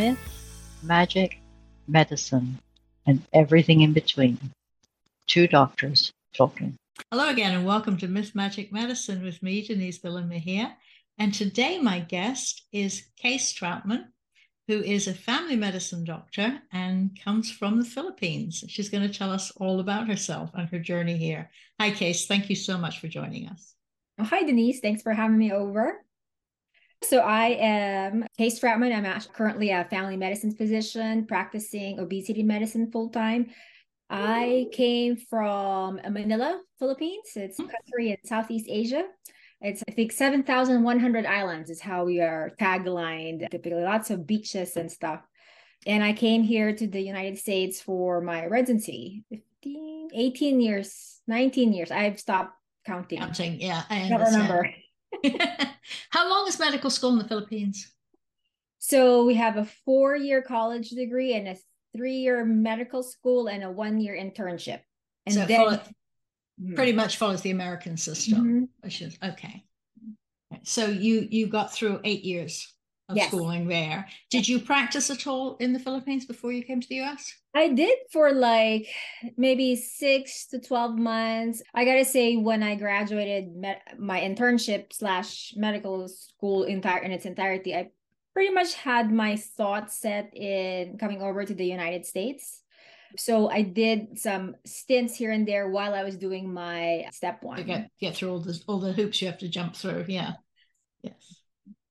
myth, magic, medicine, and everything in between. Two doctors talking. Hello again, and welcome to Myth Magic Medicine with me, Denise Billen here. And today, my guest is Case Troutman, who is a family medicine doctor and comes from the Philippines. She's going to tell us all about herself and her journey here. Hi, Case. Thank you so much for joining us. Oh, hi, Denise. Thanks for having me over. So I am Case Troutman. I'm currently a family medicine physician practicing obesity medicine full time. I came from Manila, Philippines. It's a country in Southeast Asia. It's I think seven thousand one hundred islands is how we are taglined. Typically, lots of beaches and stuff. And I came here to the United States for my residency. 15, 18 years, 19 years. I've stopped counting. Counting, yeah. I don't remember. How long medical school in the Philippines? So we have a four year college degree and a three year medical school and a one year internship. And so then follow, mm-hmm. pretty much follows the American system. Mm-hmm. Okay. So you you got through eight years of yes. schooling there. Did you practice at all in the Philippines before you came to the US? I did for like maybe six to 12 months. I got to say, when I graduated my internship slash medical school entire in its entirety, I pretty much had my thoughts set in coming over to the United States. So I did some stints here and there while I was doing my step one. To get, get through all the all the hoops you have to jump through. Yeah. Yes.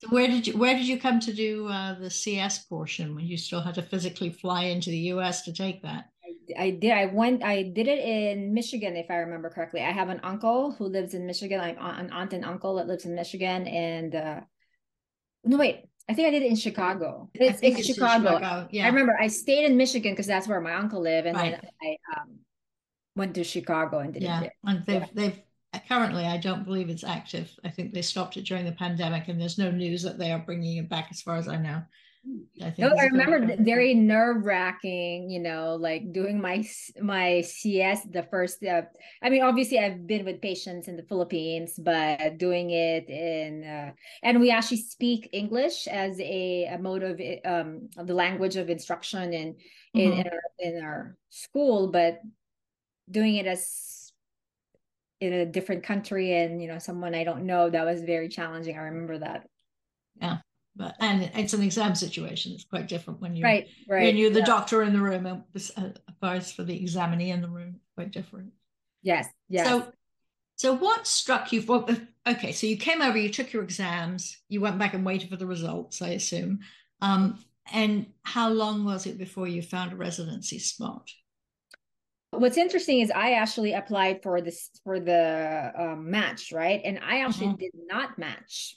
Where did you where did you come to do uh, the CS portion when you still had to physically fly into the U.S. to take that? I, I did. I went. I did it in Michigan, if I remember correctly. I have an uncle who lives in Michigan. I'm an aunt and uncle that lives in Michigan, and uh, no, wait. I think I did it in Chicago. It's, it's, it's Chicago. Chicago. Yeah. I remember I stayed in Michigan because that's where my uncle lived, and right. then I um, went to Chicago and did yeah. it. And they've yeah. they've currently i don't believe it's active i think they stopped it during the pandemic and there's no news that they are bringing it back as far as i know I, no, I remember very nerve wracking, you know, like doing my my CS the first. Uh, I mean, obviously, I've been with patients in the Philippines, but doing it in uh, and we actually speak English as a, a mode of um of the language of instruction in mm-hmm. in in our, in our school, but doing it as in a different country and you know someone i don't know that was very challenging. I remember that. Yeah but and it's an exam situation. It's quite different when you right right. when you're the yeah. doctor in the room and as for the examinee in the room. Quite different. Yes yes. So so what struck you for okay so you came over you took your exams you went back and waited for the results i assume. Um, and how long was it before you found a residency spot what's interesting is I actually applied for this for the um, match, right? And I actually mm-hmm. did not match.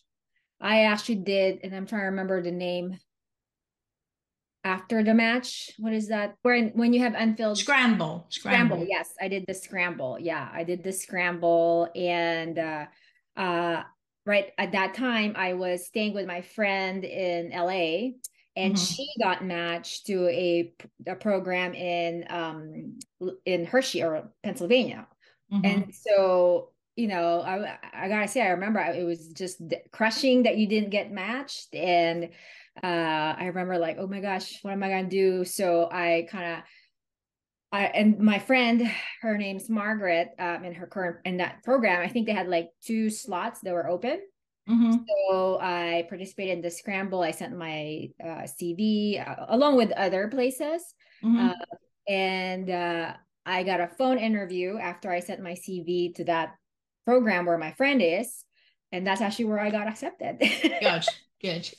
I actually did, and I'm trying to remember the name after the match. What is that? When when you have unfilled scramble. Scramble. scramble. Yes, I did the scramble. Yeah, I did the scramble, and uh, uh, right at that time I was staying with my friend in LA and mm-hmm. she got matched to a, a program in um in Hershey or Pennsylvania. Mm-hmm. And so, you know, I I gotta say, I remember it was just crushing that you didn't get matched, and uh, I remember like, oh my gosh, what am I gonna do? So I kind of. I, and my friend, her name's Margaret, um, in her current in that program, I think they had like two slots that were open. Mm-hmm. So I participated in the scramble. I sent my uh, CV uh, along with other places. Mm-hmm. Uh, and uh, I got a phone interview after I sent my CV to that program where my friend is. And that's actually where I got accepted. Good, good.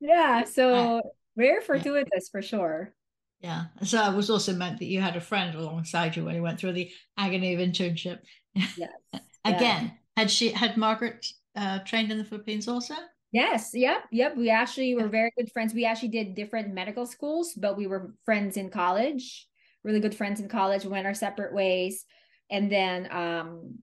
Yeah. So very fortuitous yeah. for sure. Yeah. So it was also meant that you had a friend alongside you when you went through the agony of internship. Yes. Again, yeah. had she had Margaret uh, trained in the Philippines also? Yes. Yep. Yep. We actually were very good friends. We actually did different medical schools, but we were friends in college, really good friends in college. We went our separate ways. And then, um,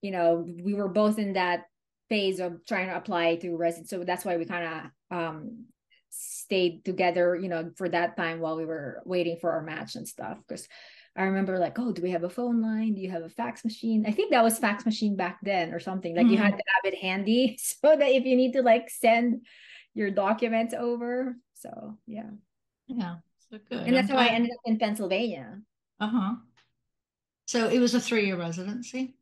you know, we were both in that phase of trying to apply to resident. So that's why we kind of um, stayed together, you know, for that time while we were waiting for our match and stuff. Because I remember like, oh, do we have a phone line? Do you have a fax machine? I think that was fax machine back then or something. Like mm-hmm. you had mm-hmm. to have it handy so that if you need to like send your documents over. So yeah. Yeah. So good. And that's I'm how glad. I ended up in Pennsylvania. Uh-huh. So it was a three-year residency?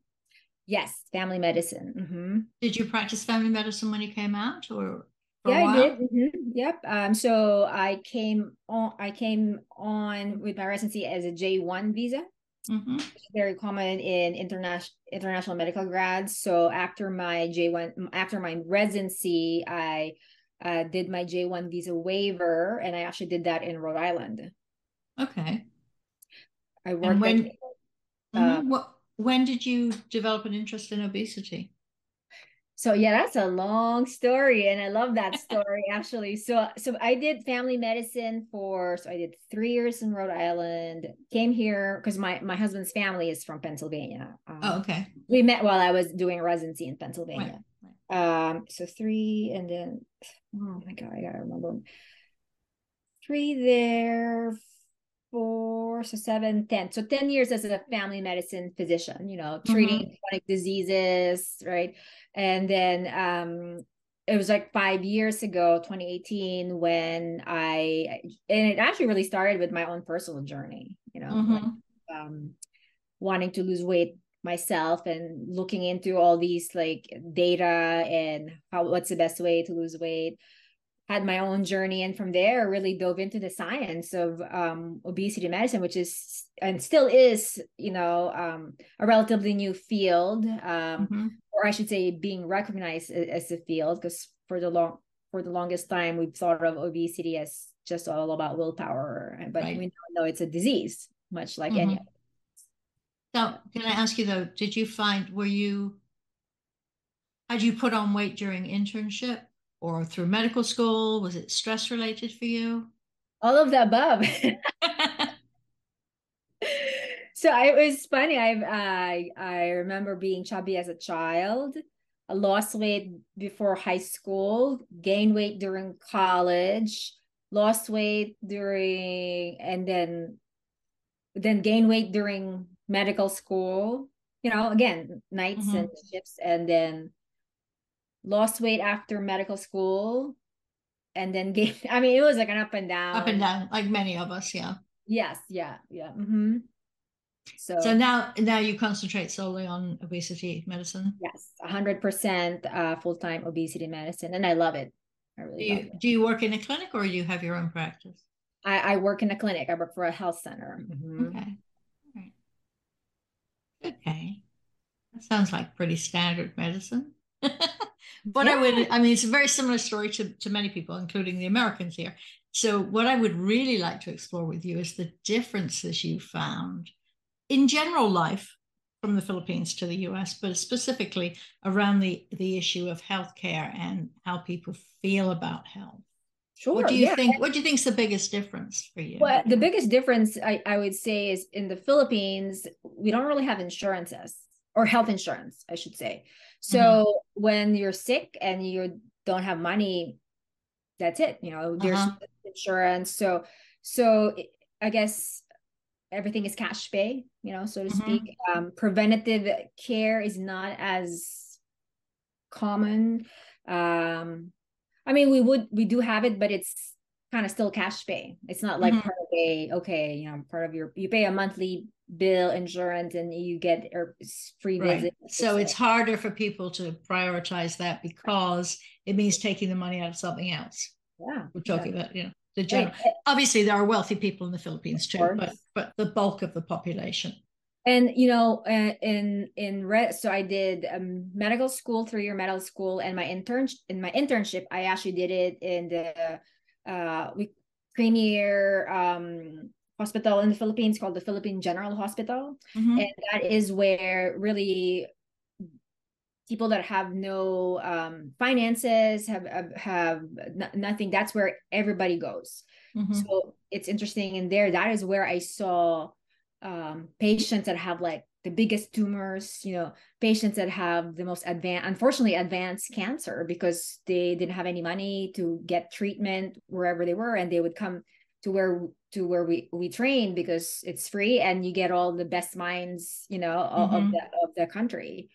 Yes, family medicine. Mm-hmm. Did you practice family medicine when you came out or yeah, I did. Mm-hmm. Yep. Um, so I came on. I came on with my residency as a J one visa. Mm-hmm. Very common in international international medical grads. So after my J one, after my residency, I uh, did my J one visa waiver, and I actually did that in Rhode Island. Okay. I worked. And when, at, uh, mm-hmm. what, when did you develop an interest in obesity? So yeah that's a long story and i love that story actually. So so i did family medicine for so i did three years in rhode island came here because my my husband's family is from pennsylvania. Um, oh okay. we met while i was doing residency in pennsylvania. Right, right. um so three and then oh my god i gotta remember. Three there four, so seven, ten. So 10 years as a family medicine physician, you know, treating mm-hmm. chronic diseases, right? And then um it was like five years ago, 2018, when I and it actually really started with my own personal journey, you know, mm-hmm. like, um wanting to lose weight myself and looking into all these like data and how what's the best way to lose weight had my own journey and from there really dove into the science of um, obesity medicine which is and still is you know um, a relatively new field um, mm-hmm. or i should say being recognized as a field because for the long for the longest time we've thought of obesity as just all about willpower but right. we know it's a disease much like mm-hmm. any so can i ask you though did you find were you had you put on weight during internship or through medical school? Was it stress related for you? All of the above. so it was funny. I I I remember being chubby as a child. I lost weight before high school, gained weight during college, lost weight during, and then then gain weight during medical school. You know, again, nights mm-hmm. and shifts, and then lost weight after medical school and then gained i mean it was like an up and down. Up and down like many of us yeah. Yes yeah yeah mm-hmm. so so now now you concentrate solely on obesity medicine? Yes 100% uh, full-time obesity medicine and i love it. I really do you, do you work in a clinic or do you have your own practice? I, I work in a clinic. I work for a health center. Mm-hmm. okay All right. okay that sounds like pretty standard medicine what yeah. I would, I mean, it's a very similar story to, to many people, including the Americans here. So, what I would really like to explore with you is the differences you found in general life from the Philippines to the US, but specifically around the, the issue of healthcare and how people feel about health. Sure. What do you yeah. think? What do you think is the biggest difference for you? Well, the biggest difference I, I would say is in the Philippines, we don't really have insurances or health insurance, I should say. So mm-hmm. when you're sick and you don't have money, that's it. You know, there's uh-huh. insurance. So so I guess everything is cash pay, you know, so to mm-hmm. speak. Um, preventative care is not as common. Um, I mean, we would we do have it, but it's kind of still cash pay. It's not like mm-hmm. part of a okay, you know, part of your you pay a monthly bill insurance and you get a free right. visit. So it's harder for people to prioritize that because it means taking the money out of something else. Yeah. We're talking yeah. about, you know, the general. Obviously, there are wealthy people in the Philippines too, but but the bulk of the population. And you know, uh, in in red, so I did um, medical school, three year medical school, and my intern in my internship, I actually did it in the uh we premier um hospital in the Philippines called the Philippine General Hospital. Mm-hmm. And that is where really people that have no um, finances have have, nothing that's where everybody goes mm-hmm. so it's interesting in there that is where i saw um, patients that have like the biggest tumors you know patients that have the most advanced unfortunately advanced cancer because they didn't have any money to get treatment wherever they were and they would come to where to where we we train because it's free and you get all the best minds you know mm-hmm. of the of the country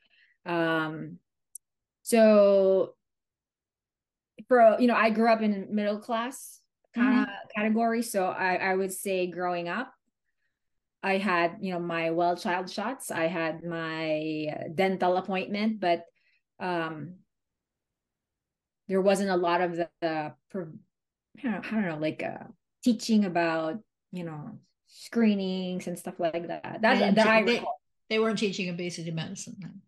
um so for you know i grew up in middle class kind of mm-hmm. category. So I, I would say growing up, I had, you know, my well child shots. I had my dental appointment, but um, there wasn't a lot of the, the I, don't know, I don't know, like uh, teaching about, you know, screenings and stuff like that. That, that I they, they weren't teaching obesity medicine then.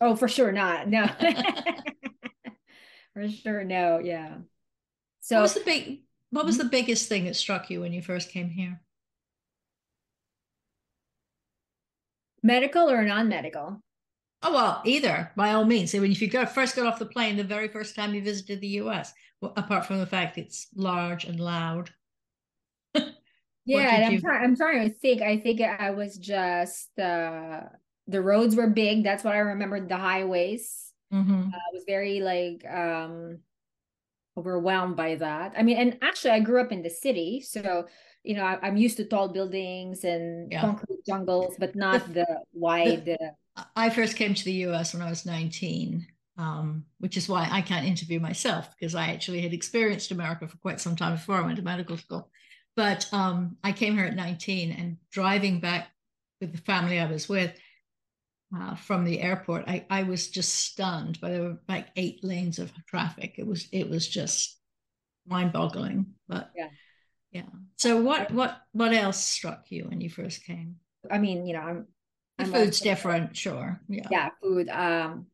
Oh, for sure not. No. for sure, no. Yeah. So what was the big what was hmm? the biggest thing that struck you when you first came here? Medical or non-medical? Oh well, either by all means. I mean, if you go first got off the plane the very first time you visited the U.S., well, apart from the fact it's large and loud. Yeah, and I'm, try- I'm trying to think. I think I was just uh, the roads were big. That's what I remembered. The highways. Mm-hmm. Uh, was very like um overwhelmed by that. I mean, and actually, I grew up in the city, so you know, I, am used to tall buildings and yeah. concrete jungles, but not the, the wide. The, I first came to the US when I was 19, um, which is why I can't interview myself because I actually had experienced America for quite some time before I went to medical school. But um, I came here at 19 and driving back with the family I was with, uh, from the airport, I, I was just stunned by there were like eight lanes of traffic. It was it was just mind boggling. But yeah, yeah. So what what what else struck you when you first came? I mean, you know, I'm, the I'm food's also, different, sure. Yeah, yeah, food. Um,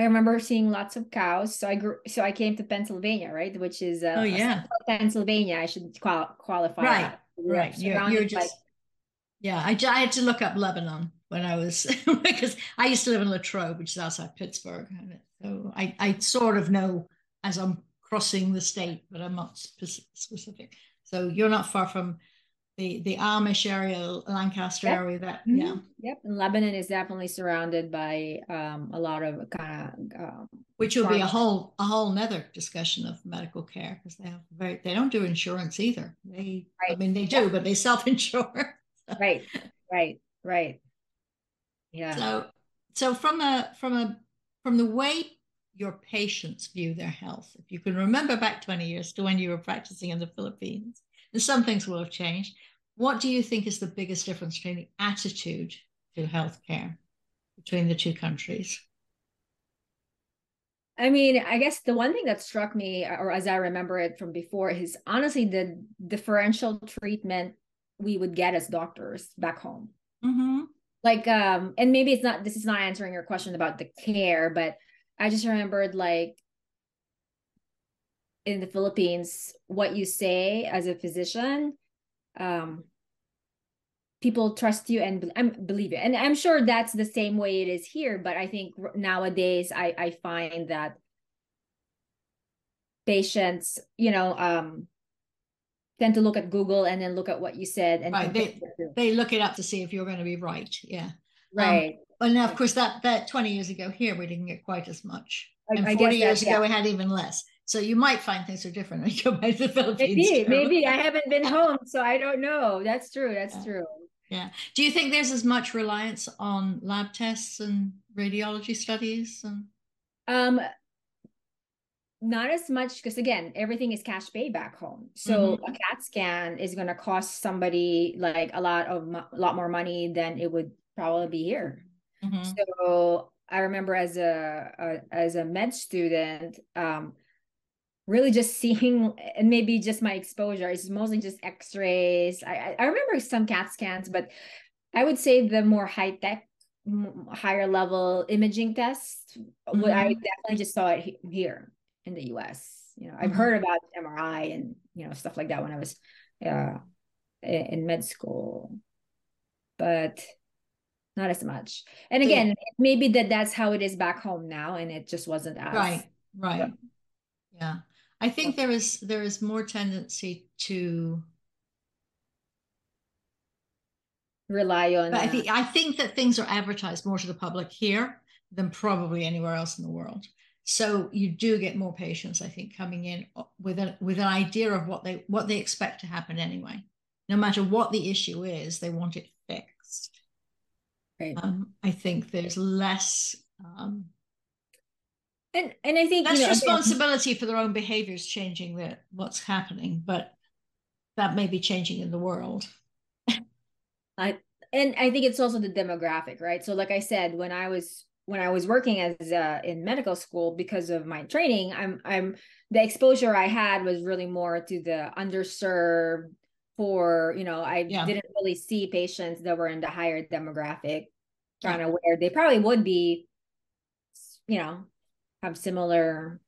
I remember seeing lots of cows. So I grew. So I came to Pennsylvania, right? Which is uh, oh yeah, Pennsylvania. I should qual- qualify. Right, right. You're, you're just. yeah, I, I had to look up Lebanon when I was because I used to live in Latrobe, which is outside Pittsburgh. So I, I sort of know as I'm crossing the state, but I'm not specific. So you're not far from the the Amish area, Lancaster yep. area. That mm-hmm. yeah, yep. And Lebanon is definitely surrounded by um, a lot of kind of um, which will be a whole a whole nother discussion of medical care because they have very they don't do insurance either. They right. I mean they do, but they self insure. right, right, right. Yeah. So so from a from a from the way your patients view their health, if you can remember back 20 years to when you were practicing in the Philippines, and some things will have changed. What do you think is the biggest difference between the attitude to healthcare between the two countries? I mean, I guess the one thing that struck me, or as I remember it from before, is honestly the differential treatment we would get as doctors back home. Mm-hmm like um and maybe it's not this is not answering your question about the care but i just remembered like in the philippines what you say as a physician um people trust you and I'm, believe it and i'm sure that's the same way it is here but i think nowadays i i find that patients you know um tend to look at Google and then look at what you said and right. they, they look it up to see if you're going to be right. Yeah. Um, right. Um, but now, of course, that that 20 years ago here, we didn't get quite as much. And I 40 years ago, yeah. we had even less. So you might find things are different when you go back to the Philippines. Maybe, too. maybe I haven't been home, so I don't know. That's true. That's yeah. true. Yeah. Do you think there's as much reliance on lab tests and radiology studies? And... Um, not as much because again everything is cash pay back home so mm-hmm. a cat scan is going to cost somebody like a lot of a lot more money than it would probably be here mm-hmm. so i remember as a, a, as a med student um really just seeing and maybe just my exposure is mostly just x-rays I, I remember some cat scans but i would say the more high tech higher level imaging tests mm-hmm. i definitely just saw it here in the US. You know, I've mm-hmm. heard about MRI and you know stuff like that when I was uh, in med school, but not as much. And again, yeah. maybe that that's how it is back home now, and it just wasn't as right, right. Yeah. I think there is there is more tendency to rely on. I think I think that things are advertised more to the public here than probably anywhere else in the world. So you do get more patients, I think, coming in uh, with a with an idea of what they what they expect to happen anyway. No matter what the issue is, they want it fixed. Right. Um, I think there's less um, and and I think that's you know, responsibility for their own behaviors changing the what's happening, but that may be changing in the world. I and I think it's also the demographic, right? So, like I said, when I was when I was working as uh, in medical school because of my training, I'm I'm the exposure I had was really more to the underserved. For you know, I yeah. didn't really see patients that were in the higher demographic, kind of yeah. where they probably would be, you know, have similar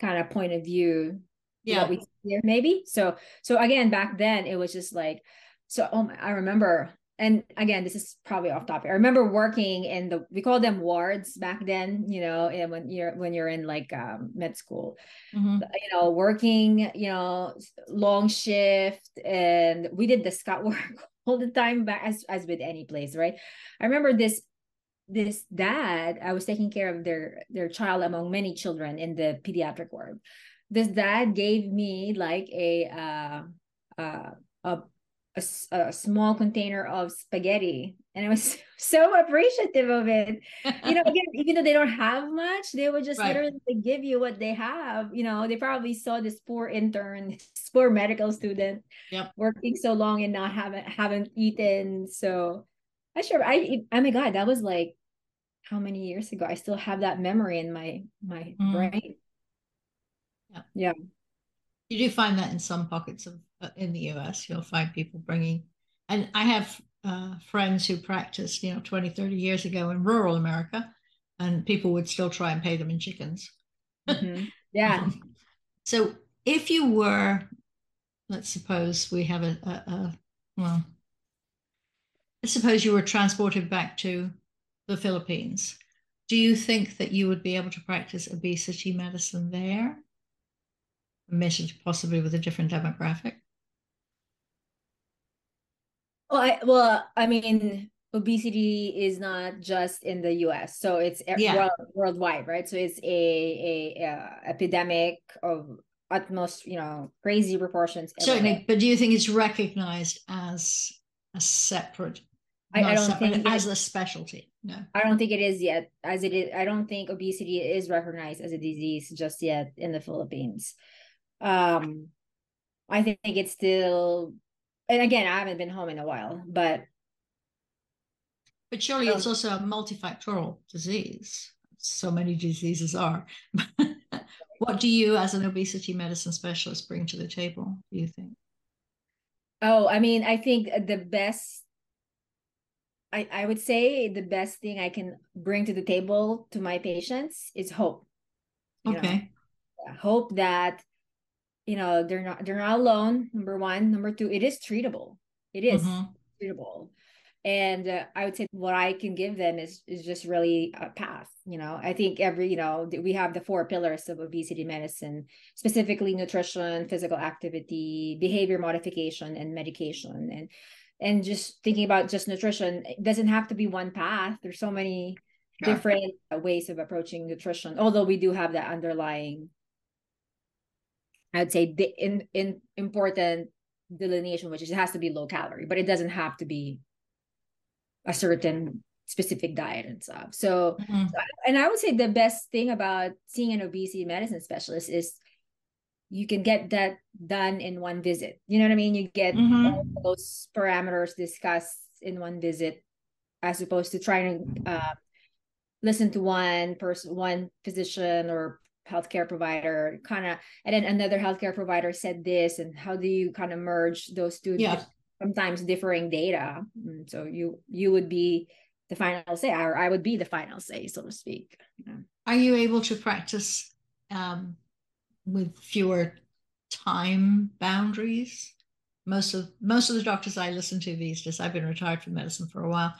kind of point of view. Yeah, we maybe. So so again, back then it was just like so oh my, I remember and again this is probably off topic i remember working in the we call them wards back then you know and when you're when you're in like um, med school mm-hmm. you know working you know long shift and we did the scut work all the time back as as with any place right i remember this this dad i was taking care of their their child among many children in the pediatric ward. This dad gave me like a uh uh a a, a, small container of spaghetti. And i was so appreciative of it. You know again even though they don't have much they would just right. literally give you what they have. You know they probably saw this poor intern this poor medical student yep. working so long and not haven't haven't eaten. So i sure i oh my god that was like how many years ago i still have that memory in my my mm. brain yeah yeah you do find that in some pockets of uh, in the US, you'll find people bringing, and I have uh, friends who practiced, you know, 20, 30 years ago in rural America, and people would still try and pay them in chickens. Mm-hmm. Yeah. um, so if you were, let's suppose we have a, a, a well, let's suppose you were transported back to the Philippines. Do you think that you would be able to practice obesity medicine there? message possibly with a different demographic? Well, I, well, I mean, obesity is not just in the U.S., so it's yeah. world, worldwide, right? So it's a, a, a uh, epidemic of utmost, you know, crazy proportions. Certainly, but do you think it's recognized as a separate? I, I don't think as a specialty. No, I don't think it is yet. As it is, I don't think obesity is recognized as a disease just yet in the Philippines um i think it's still and again i haven't been home in a while but but surely um, it's also a multifactorial disease so many diseases are what do you as an obesity medicine specialist bring to the table do you think oh i mean i think the best I, I would say the best thing I can bring to the table to my patients is hope. Okay. Know? Hope that you know they're not they're not alone number one number two it is treatable it is mm-hmm. treatable and uh, i would say what i can give them is is just really a path you know i think every you know we have the four pillars of obesity medicine specifically nutrition physical activity behavior modification and medication and and just thinking about just nutrition it doesn't have to be one path there's so many yeah. different ways of approaching nutrition although we do have that underlying I'd say the in, in important delineation, which is it has to be low calorie, but it doesn't have to be a certain specific diet and stuff. So, mm-hmm. so, and I would say the best thing about seeing an obesity medicine specialist is you can get that done in one visit. You know what I mean? You get mm-hmm. all those parameters discussed in one visit, as opposed to trying to uh, listen to one person, one physician or healthcare provider kind of and then another healthcare provider said this and how do you kind of merge those two yeah. sometimes differing data and mm, so you you would be the final say or i would be the final say so to speak are you able to practice um, with fewer time boundaries. Most of most of the doctors i listen to these days i've been retired from medicine for a while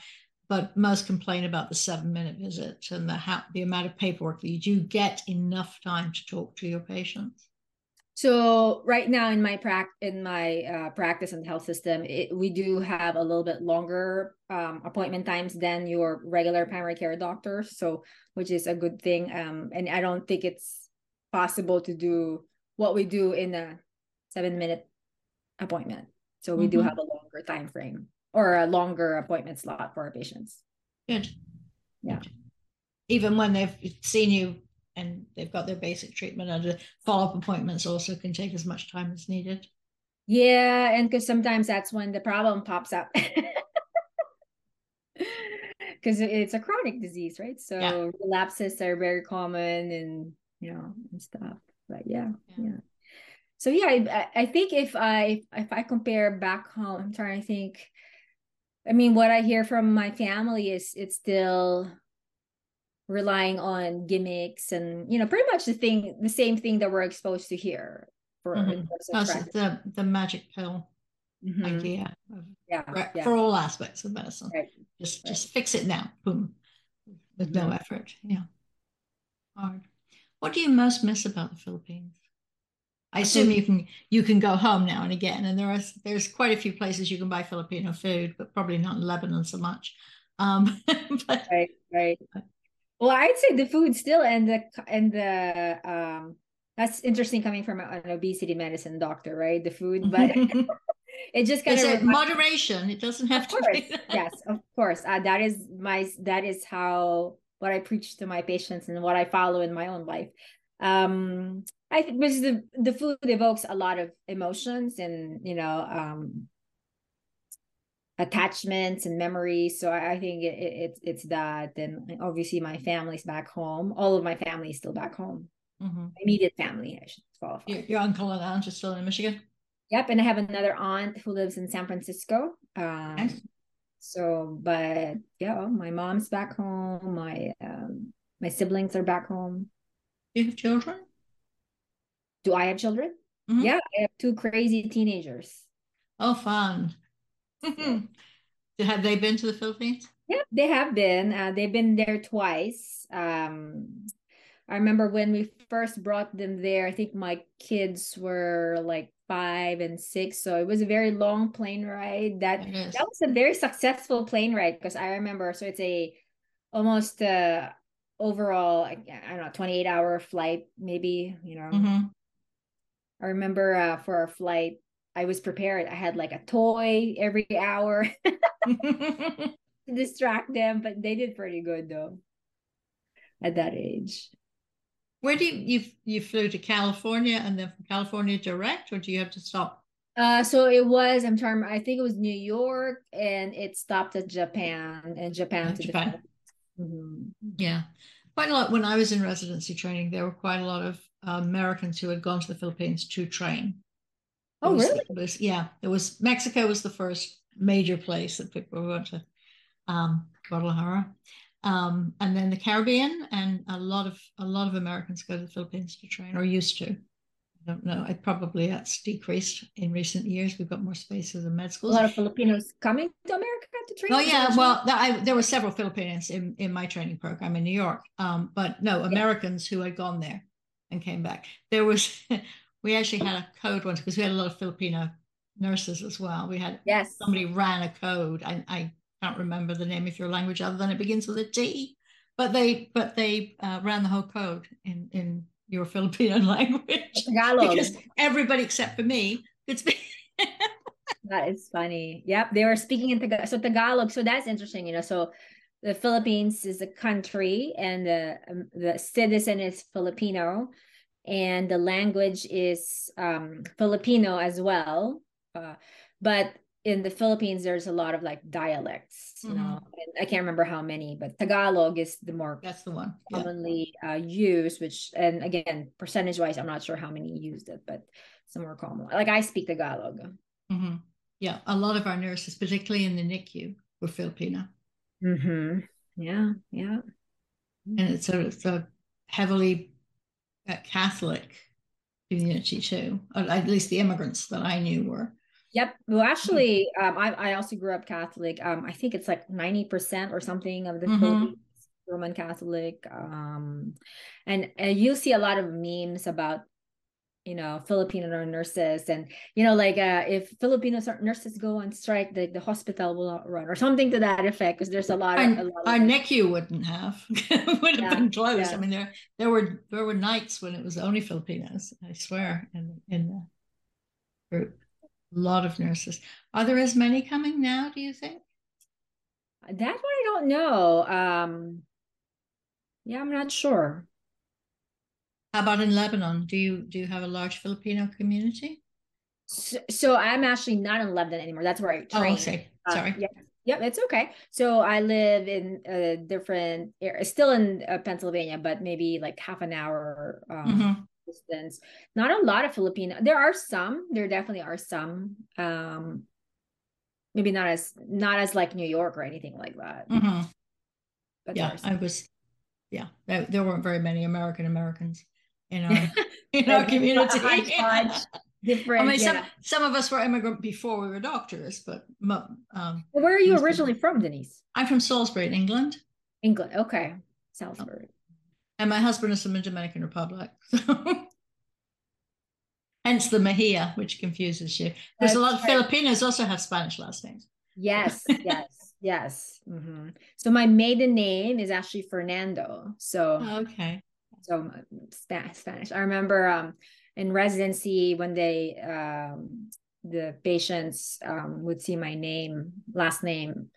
but most complain about the seven minute visit and the, ha- the amount of paperwork that you do get enough time to talk to your patients. So right now in my prac in my uh, practice the health system it, we do have a little bit longer um, appointment times than your regular primary care doctor so which is a good thing um, and i don't think it's possible to do what we do in a seven minute appointment so we mm-hmm. do have a longer time frame or a longer appointment slot for our patients. Good. Yeah. even when they've seen you and they've got their basic treatment and the follow-up appointments also can take as much time as needed. Yeah, and because sometimes that's when the problem pops up. Because it's a chronic disease, right? So yeah. relapses are very common and you know and stuff. But yeah, yeah. yeah. So yeah, I, I think if I if I compare back home, I'm trying to think. I mean, what I hear from my family is it's still relying on gimmicks and you know pretty much the thing the same thing that we're exposed to here for mm-hmm. the the magic pill mm-hmm. idea of, yeah, for, yeah, for all aspects of medicine right. just right. just fix it now boom with mm-hmm. no effort yeah hard what do you most miss about the philippines I assume you can you can go home now and again, and there are there's quite a few places you can buy Filipino food, but probably not in Lebanon so much. Um, but, right, right. Well, I'd say the food still and the and the um that's interesting coming from an obesity medicine doctor, right? The food, but it just kind of moderation. It doesn't have to be. yes, of course. Uh, that is my that is how what I preach to my patients and what I follow in my own life. Um, I think because the the food evokes a lot of emotions and you know um attachments and memories. So I, I think it, it, it's it's that. And obviously my family's back home. All of my family is still back home. Mm-hmm. Immediate family, I should qualify. Your, your, uncle and aunt are still in Michigan. Yep, and I have another aunt who lives in San Francisco. Um, nice. So, but yeah, my mom's back home. My um, my siblings are back home. Do you have children? Do I have children? Mm-hmm. Yeah, I have two crazy teenagers. Oh, fun! have they been to the Philippines? Yeah, they have been. Uh, they've been there twice. Um, I remember when we first brought them there, I think my kids were like five and six. So it was a very long plane ride. That that was a very successful plane ride because I remember so it's a almost uh overall I don't know 28 hour flight maybe you know mm-hmm. I remember uh, for our flight I was prepared. I had like a toy every hour to distract them, but they did pretty good though at that age. Where do you, you you flew to California and then from California direct, or do you have to stop? Uh, so it was. I'm trying. I think it was New York, and it stopped at Japan, and Japan to Japan. Mm-hmm. Yeah, quite a lot. When I was in residency training, there were quite a lot of uh, Americans who had gone to the Philippines to train. Oh, was, really? It was, yeah, it was Mexico was the first major place that people were going to um, Guadalajara, um, and then the Caribbean, and a lot of a lot of Americans go to the Philippines to train or used to. I don't know. It probably that's decreased in recent years. We've got more spaces in med schools. A lot of Filipinos coming to America to train. Oh yeah, well, I, there were several Filipinos in, in my training program in New York. Um, but no, Americans who had gone there and came back. There was we actually had a code once because we had a lot of Filipino nurses as well. We had yes somebody ran a code. I, I can't remember the name of your language other than it begins with a T, but they but they uh, ran the whole code in in your Filipino language Tagalog. because everybody except for me could speak. that is funny. Yep, they were speaking in Tagalog. So Tagalog. So that's interesting. You know, so the Philippines is a country, and the um, the citizen is Filipino and the language is um, Filipino as well. Uh, but in the Philippines, there's a lot of like dialects, you mm-hmm. know, I can't remember how many, but Tagalog is the more that's the one commonly yeah. uh, used, which, and again, percentage wise, I'm not sure how many used it, but some more common. Like I speak Tagalog. Mm-hmm. Yeah, a lot of our nurses, particularly in the NICU, were Filipino. Mm-hmm. Yeah, yeah. And it's a, it's a heavily Catholic community too. At least the immigrants that I knew were. Yep. Well, actually, um, I, I also grew up Catholic. Um, I think it's like 90% or something of the mm-hmm. Roman Catholic. Um, and, and you'll see a lot of memes about you know filipino nurses and you know like uh if filipino nurses go on strike the, the hospital will not run or something to that effect because there's a lot of, a lot our NICU wouldn't have would have yeah, been closed yeah. i mean there there were there were nights when it was only filipinos i swear in in the group a lot of nurses are there as many coming now do you think that one i don't know um Yeah, I'm not sure. How about in Lebanon? Do you do you have a large Filipino community? So, so I'm actually not in Lebanon anymore. That's where I train. Oh, okay. Sorry. Uh, yeah, Yep, it's okay. So I live in a different area, still in uh, Pennsylvania, but maybe like half an hour um, mm-hmm. Not a lot of Filipino. There are some. There definitely are some. Um, maybe not as not as like New York or anything like that. Mm-hmm. But yeah, I was. Yeah, there, there weren't very many American Americans in our in our community different. I mean, yeah. some some of us were immigrant before we were doctors, but um, where are you originally from, Denise? I'm from Salisbury, in England. England, okay, Salisbury. And my husband is from the Dominican Republic. So. Hence the Mejia, which confuses you. There's a lot of right. Filipinos also have Spanish last names. Yes, yes, yes. Mm-hmm. So my maiden name is actually Fernando. So okay. So Spanish. I remember um, in residency when they um, the patients um, would see my name last name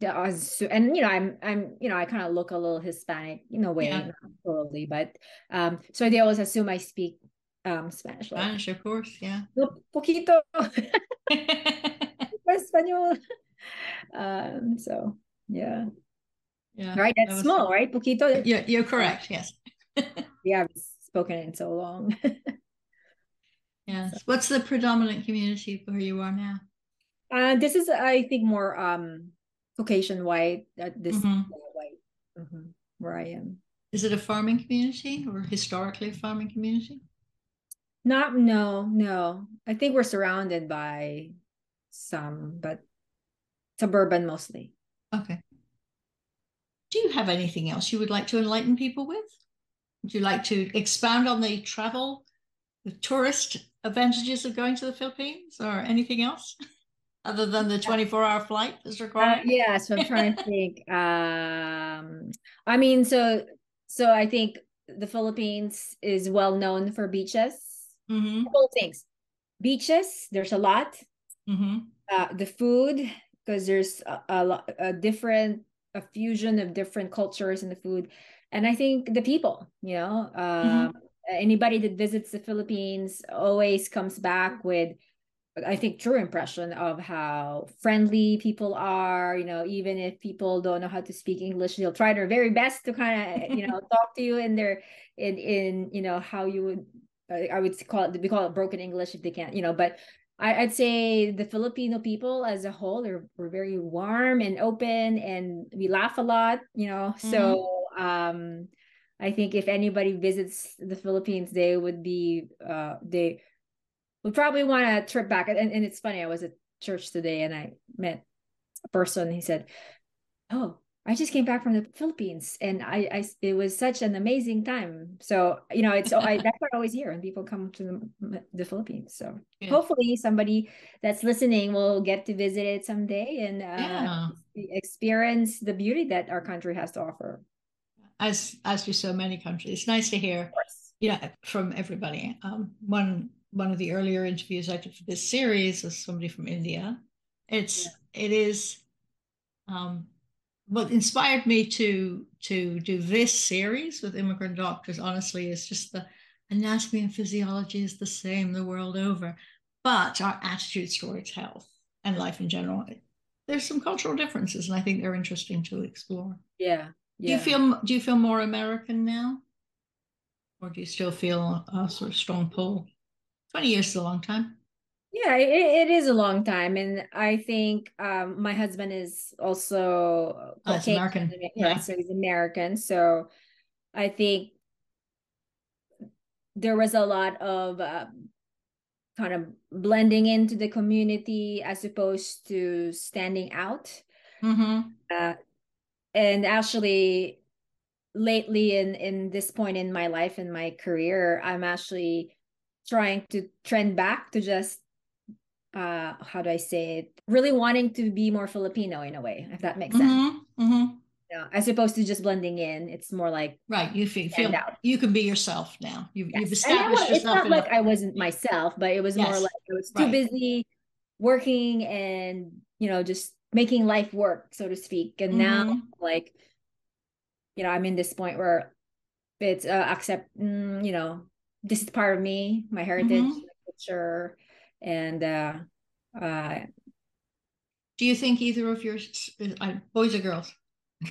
was, and you know i'm i'm you know i kind of look a little hispanic in a way yeah. totally but um so they always assume i speak um spanish spanish like, of course yeah poquito español um so yeah yeah right that's that small right poquito yeah you're correct yes yeah i've spoken in so long Yes. So. What's the predominant community where you are now? Uh, this is, I think, more um, Caucasian white. Uh, this mm-hmm. white mm-hmm, where I am. Is it a farming community or historically a farming community? Not, no, no. I think we're surrounded by some, but suburban mostly. Okay. Do you have anything else you would like to enlighten people with? Would you like to expound on the travel, the tourist advantages of going to the Philippines or anything else other than the 24 hour flight is required? Uh, yeah, so I'm trying to think. Um, I mean, so so I think the Philippines is well known for beaches. Mm-hmm. Couple things, beaches. There's a lot. Mm-hmm. Uh, the food because there's a, a, a different a fusion of different cultures in the food, and I think the people. You know, um, mm-hmm anybody that visits the Philippines always comes back with I think true impression of how friendly people are. You know, even if people don't know how to speak English, they'll try their very best to kind of you know talk to you in their in in you know how you would I would call it we call it broken English if they can't you know. But I, would say the Filipino people as a whole are we're very warm and open, and we laugh a lot. You know, mm-hmm. so um I think if anybody visits the Philippines, they would be uh they would probably want to trip back. And, and it's funny, I was at church today and I met a person. He said, Oh, I just came back from the Philippines and I, I it was such an amazing time. So, you know, it's I that's what I always hear when people come to the, the Philippines. So yeah. hopefully somebody that's listening will get to visit it someday and uh, yeah. experience the beauty that our country has to offer as as with so many countries. It's nice to hear, you know, from everybody. Um, one one of the earlier interviews I did for this series was somebody from India. It's yeah. it is um, what inspired me to to do this series with immigrant doctors. Honestly, is just the anatomy and physiology is the same the world over, but our attitudes towards health and life in general. There's some cultural differences, and I think they're interesting to explore. Yeah, yeah. Do you feel do you feel more American now? Or do you still feel a sort of strong pull? 20 years is a long time. Yeah, it, it is a long time. And I think um, my husband is also oh, okay. American. Yeah, yeah, so he's American. So I think there was a lot of uh, kind of blending into the community as opposed to standing out. Mm-hmm. Uh, and actually lately in in this point in my life in my career i'm actually trying to trend back to just uh how do i say it really wanting to be more filipino in a way if that makes sense mm-hmm, mm-hmm. Yeah, as opposed to just blending in it's more like right you feel, feel you can be yourself now you've, yes. you've established was, yourself it's not like i wasn't myself but it was yes. more like i was too right. busy working and you know just making life work so to speak and mm-hmm. now like you know, I'm in this point where it's uh, accept, mm, you know, this is part of me, my heritage, mm-hmm. my culture, and uh, uh, do you think either of your uh, boys or girls?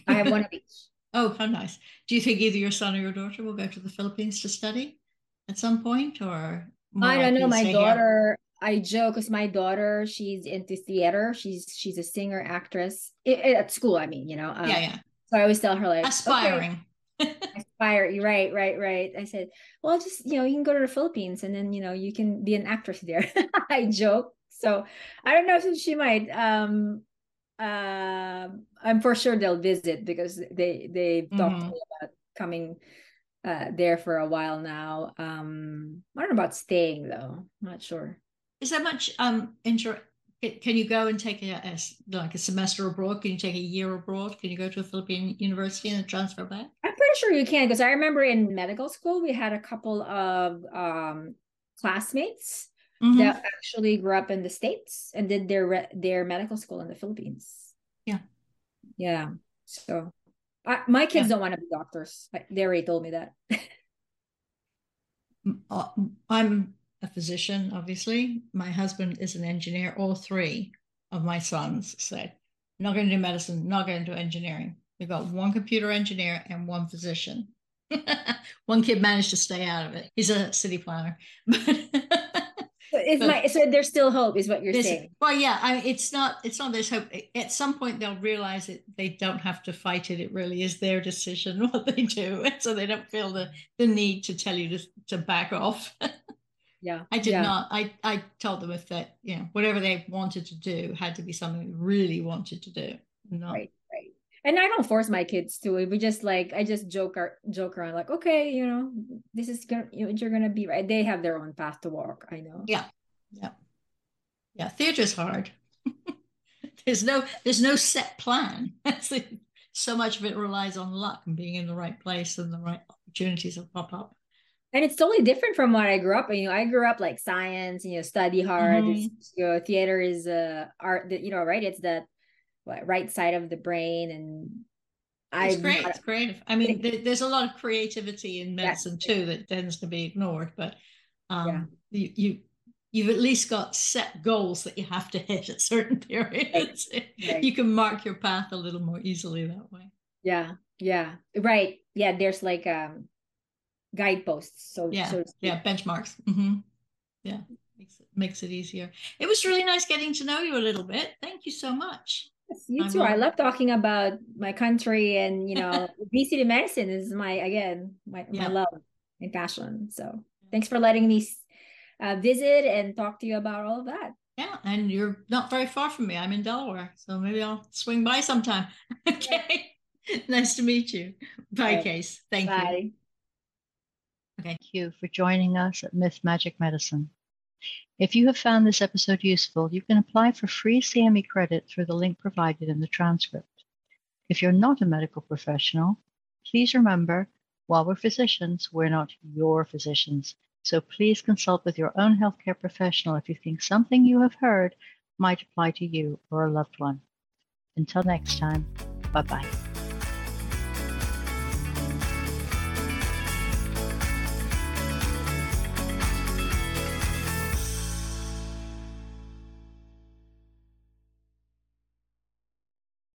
I have one of each. oh, how nice! Do you think either your son or your daughter will go to the Philippines to study at some point, or I don't know. My daughter, here? I joke because my daughter, she's into theater. She's she's a singer, actress it, it, at school. I mean, you know. Um, yeah, yeah. So I always tell her like aspiring. Okay, aspire. Right, right, right. I said, well, just you know, you can go to the Philippines and then you know you can be an actress there. I joke. So I don't know if she might. Um, uh, I'm for sure they'll visit because they they mm-hmm. talked to me about coming uh, there for a while now. Um, I don't know about staying though. I'm not sure. Is there much um inter? Can you go and take a, a, like a semester abroad? Can you take a year abroad? Can you go to a Philippine university and transfer back? I'm pretty sure you can because I remember in medical school we had a couple of um, classmates mm-hmm. that actually grew up in the states and did their their medical school in the Philippines. Yeah, yeah. So I, my kids yeah. don't want to be doctors. They already told me that. Uh, I'm a physician, obviously. My husband is an engineer. All three of my sons said, not going to do medicine, not going to do engineering. We've got one computer engineer and one physician. one kid managed to stay out of it. He's a city planner. is my so there's still hope is what you're saying well yeah I, it's not it's not there's hope at some point they'll realize that they don't have to fight it it really is their decision what they do and so they don't feel the the need to tell you to, to back off yeah i did yeah. not i i told them if that you know whatever they wanted to do had to be something they really wanted to do not right and I don't force my kids to it. We just like I just joke or joke around like, okay, you know, this is gonna you're gonna be right. They have their own path to walk. I know. Yeah, yeah, yeah. Theater's hard. there's no there's no set plan. so much of it relies on luck and being in the right place and the right opportunities will pop up. And it's totally different from what I grew up. You know, I grew up like science. You know, study hard. Mm-hmm. You know, theater is uh, art. You know, right? It's that right side of the brain and it's I, great. It's creative. I mean, there, there's a lot of creativity in medicine yeah. too that tends to be ignored. But um, yeah. you, you you've at least got set goals that you have to hit at certain periods. Right. Right. You can mark your path a little more easily that way. Yeah. Yeah. Right. Yeah. There's like um guideposts. So yeah, so yeah, benchmarks. Mm-hmm. Yeah, makes it makes it easier. It was really nice getting to know you a little bit. Thank you so much. Yes, you I'm too. I love talking about my country and you know, obesity medicine is my again my yeah. my love and passion. So thanks for letting me uh, visit and talk to you about all of that. Yeah, and you're not very far from me. I'm in Delaware, so maybe I'll swing by sometime. okay. nice to meet you. Bye, right. Case. Thank Bye. you. Okay. Thank you for joining us at Myth Magic Medicine. If you have found this episode useful, you can apply for free CME credit through the link provided in the transcript. If you're not a medical professional, please remember while we're physicians, we're not your physicians. So please consult with your own healthcare professional if you think something you have heard might apply to you or a loved one. Until next time, bye bye.